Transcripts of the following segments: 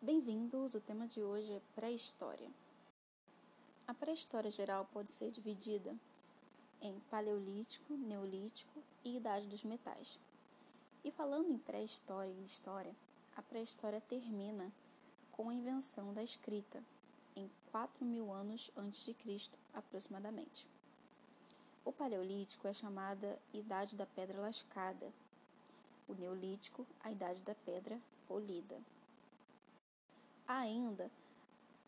Bem-vindos! O tema de hoje é pré-história. A pré-história geral pode ser dividida em paleolítico, neolítico e idade dos metais. E falando em pré-história e história, a pré-história termina com a invenção da escrita, em 4 mil anos antes de Cristo, aproximadamente. O paleolítico é chamada Idade da Pedra Lascada, o neolítico, a Idade da Pedra Polida. Ainda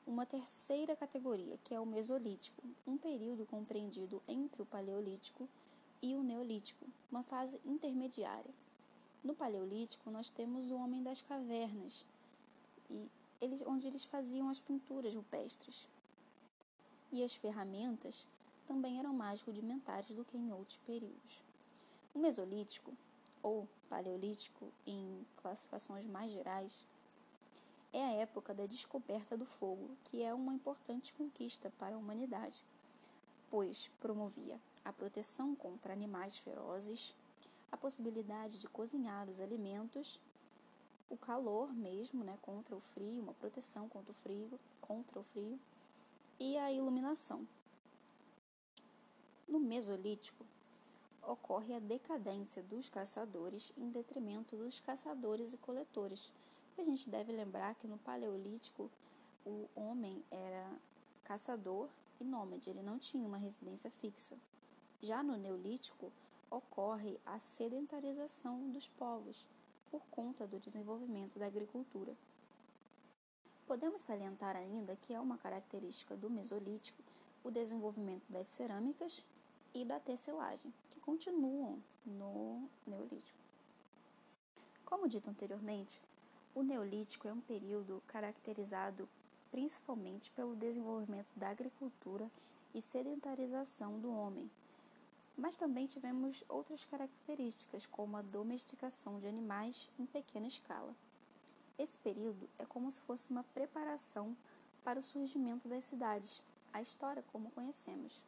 uma terceira categoria, que é o Mesolítico, um período compreendido entre o Paleolítico e o Neolítico, uma fase intermediária. No Paleolítico, nós temos o homem das cavernas, e eles, onde eles faziam as pinturas rupestres. E as ferramentas também eram mais rudimentares do que em outros períodos. O Mesolítico, ou Paleolítico, em classificações mais gerais, é a época da descoberta do fogo, que é uma importante conquista para a humanidade, pois promovia a proteção contra animais ferozes, a possibilidade de cozinhar os alimentos, o calor mesmo, né, contra o frio, uma proteção contra o frio, contra o frio, e a iluminação. No Mesolítico, ocorre a decadência dos caçadores em detrimento dos caçadores e coletores, a gente deve lembrar que no Paleolítico o homem era caçador e nômade, ele não tinha uma residência fixa. Já no Neolítico ocorre a sedentarização dos povos por conta do desenvolvimento da agricultura. Podemos salientar ainda que é uma característica do Mesolítico o desenvolvimento das cerâmicas e da tecelagem, que continuam no Neolítico. Como dito anteriormente, o Neolítico é um período caracterizado principalmente pelo desenvolvimento da agricultura e sedentarização do homem. Mas também tivemos outras características, como a domesticação de animais em pequena escala. Esse período é como se fosse uma preparação para o surgimento das cidades, a história como conhecemos.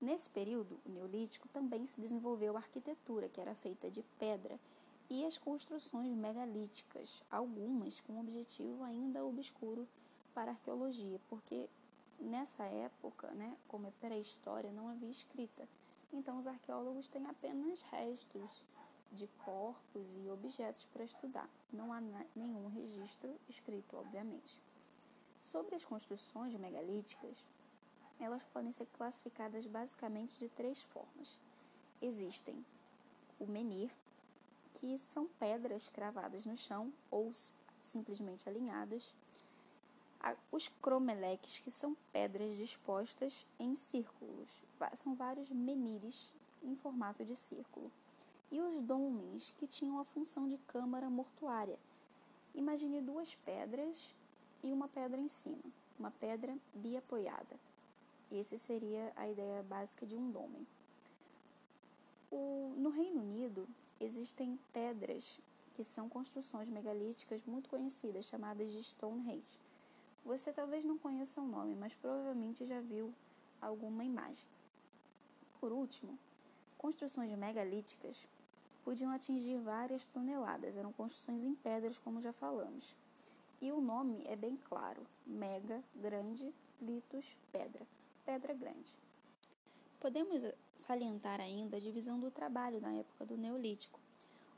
Nesse período, o Neolítico também se desenvolveu a arquitetura, que era feita de pedra e as construções megalíticas, algumas com objetivo ainda obscuro para a arqueologia, porque nessa época, né, como é pré-história, não havia escrita. Então os arqueólogos têm apenas restos de corpos e objetos para estudar. Não há nenhum registro escrito, obviamente. Sobre as construções megalíticas, elas podem ser classificadas basicamente de três formas. Existem o menhir, que são pedras cravadas no chão ou simplesmente alinhadas. Os cromeleques, que são pedras dispostas em círculos, são vários menires em formato de círculo. E os domens, que tinham a função de câmara mortuária. Imagine duas pedras e uma pedra em cima, uma pedra biapoiada. Essa seria a ideia básica de um domen. O, no Reino Unido, existem pedras que são construções megalíticas muito conhecidas, chamadas de Stonehenge. Você talvez não conheça o nome, mas provavelmente já viu alguma imagem. Por último, construções megalíticas podiam atingir várias toneladas, eram construções em pedras, como já falamos. E o nome é bem claro: mega, grande, litos, pedra, pedra grande. Podemos salientar ainda a divisão do trabalho na época do Neolítico.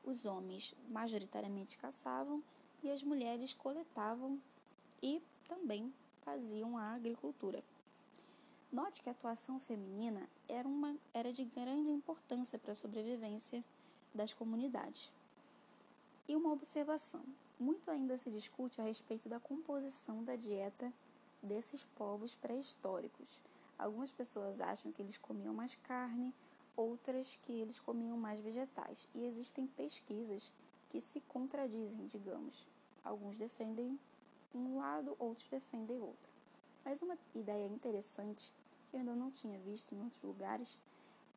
Os homens majoritariamente caçavam e as mulheres coletavam e também faziam a agricultura. Note que a atuação feminina era, uma, era de grande importância para a sobrevivência das comunidades. E uma observação: muito ainda se discute a respeito da composição da dieta desses povos pré-históricos Algumas pessoas acham que eles comiam mais carne, outras que eles comiam mais vegetais. E existem pesquisas que se contradizem, digamos. Alguns defendem um lado, outros defendem outro. Mas uma ideia interessante que eu ainda não tinha visto em outros lugares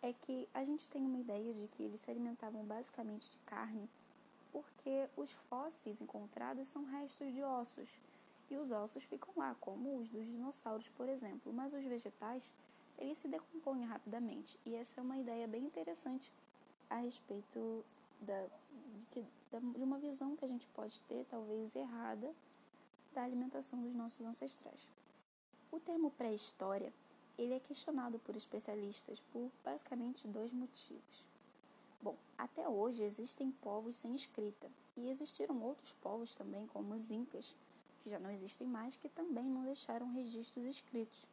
é que a gente tem uma ideia de que eles se alimentavam basicamente de carne porque os fósseis encontrados são restos de ossos e os ossos ficam lá, como os dos dinossauros, por exemplo. Mas os vegetais, eles se decompõem rapidamente. E essa é uma ideia bem interessante a respeito da, de que de uma visão que a gente pode ter, talvez errada, da alimentação dos nossos ancestrais. O termo pré-história ele é questionado por especialistas por basicamente dois motivos. Bom, até hoje existem povos sem escrita e existiram outros povos também, como os incas, que já não existem mais, que também não deixaram registros escritos,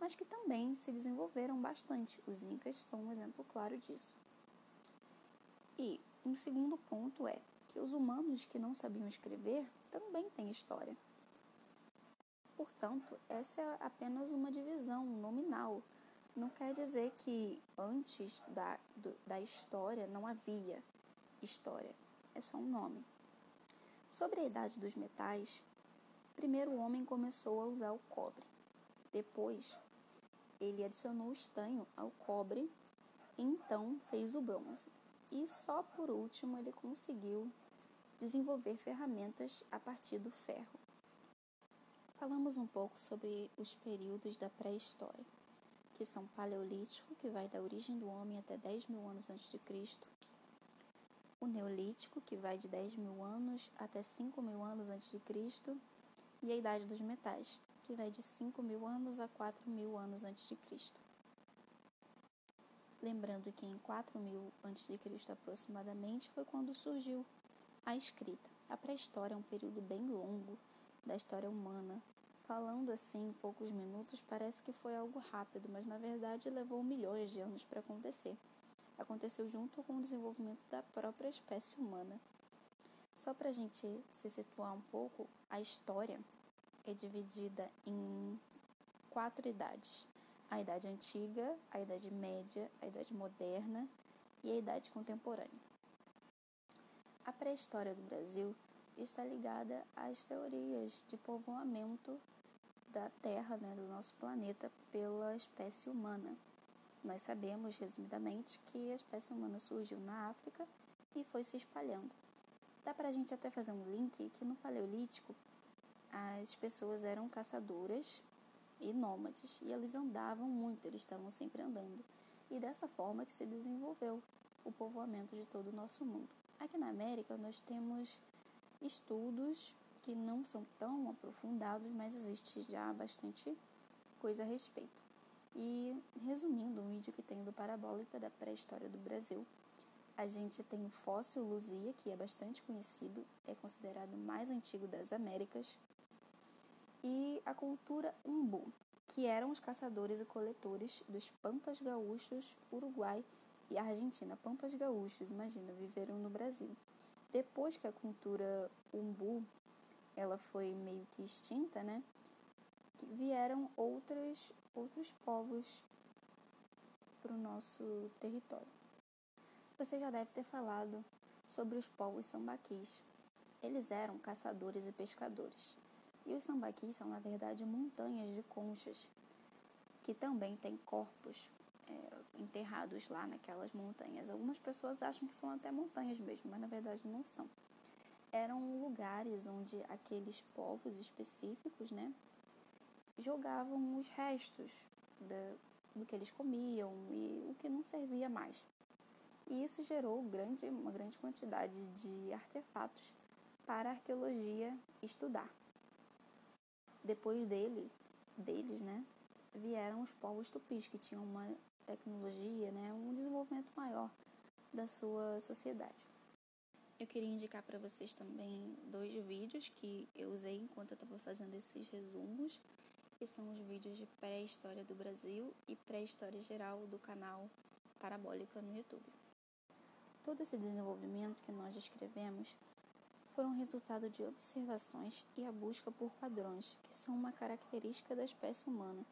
mas que também se desenvolveram bastante. Os incas são um exemplo claro disso. E um segundo ponto é que os humanos que não sabiam escrever também têm história. Portanto, essa é apenas uma divisão nominal. Não quer dizer que antes da, do, da história não havia história. É só um nome. Sobre a idade dos metais, primeiro o homem começou a usar o cobre. Depois, ele adicionou o estanho ao cobre então fez o bronze. E só por último ele conseguiu desenvolver ferramentas a partir do ferro. Falamos um pouco sobre os períodos da pré-história, que são Paleolítico, que vai da origem do homem até 10 mil anos antes de Cristo, o Neolítico, que vai de 10 mil anos até 5 mil anos antes de Cristo, e a Idade dos Metais, que vai de 5 mil anos a 4 mil anos antes de Cristo. Lembrando que em 4 mil antes de Cristo aproximadamente foi quando surgiu a escrita. A pré-história é um período bem longo da história humana. Falando assim em poucos minutos, parece que foi algo rápido, mas na verdade levou milhões de anos para acontecer. Aconteceu junto com o desenvolvimento da própria espécie humana. Só para a gente se situar um pouco, a história é dividida em quatro idades: a Idade Antiga, a Idade Média, a Idade Moderna e a Idade Contemporânea. A pré-história do Brasil está ligada às teorias de povoamento da Terra, né, do nosso planeta, pela espécie humana. Nós sabemos, resumidamente, que a espécie humana surgiu na África e foi se espalhando. Dá para a gente até fazer um link que no Paleolítico as pessoas eram caçadoras e nômades e eles andavam muito, eles estavam sempre andando. E dessa forma que se desenvolveu o povoamento de todo o nosso mundo. Aqui na América nós temos estudos que não são tão aprofundados, mas existe já bastante coisa a respeito. E resumindo um vídeo que tem do Parabólica da pré-história do Brasil, a gente tem o fóssil Luzia, que é bastante conhecido, é considerado o mais antigo das Américas, e a cultura Umbu, que eram os caçadores e coletores dos Pampas Gaúchos, Uruguai e Argentina. Pampas Gaúchos, imagina, viveram no Brasil. Depois que a cultura umbu ela foi meio que extinta, né? vieram outros, outros povos para o nosso território. Você já deve ter falado sobre os povos sambaquis. Eles eram caçadores e pescadores. E os sambaquis são, na verdade, montanhas de conchas que também têm corpos é, enterrados lá naquelas montanhas. Algumas pessoas acham que são até montanhas mesmo, mas na verdade não são. Eram lugares onde aqueles povos específicos, né, jogavam os restos da, do que eles comiam e o que não servia mais. E isso gerou grande, uma grande quantidade de artefatos para a arqueologia estudar. Depois dele, deles, né, vieram os povos tupis, que tinham uma tecnologia, né, um desenvolvimento maior da sua sociedade. Eu queria indicar para vocês também dois vídeos que eu usei enquanto eu estava fazendo esses resumos, que são os vídeos de pré-história do Brasil e pré-história geral do canal Parabólica no YouTube. Todo esse desenvolvimento que nós descrevemos foram resultado de observações e a busca por padrões, que são uma característica da espécie humana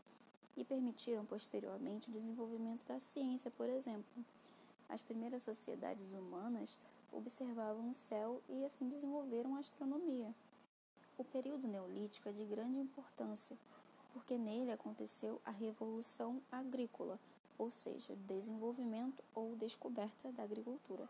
e permitiram posteriormente o desenvolvimento da ciência, por exemplo. As primeiras sociedades humanas observavam o céu e assim desenvolveram a astronomia. O período neolítico é de grande importância, porque nele aconteceu a revolução agrícola, ou seja, desenvolvimento ou descoberta da agricultura.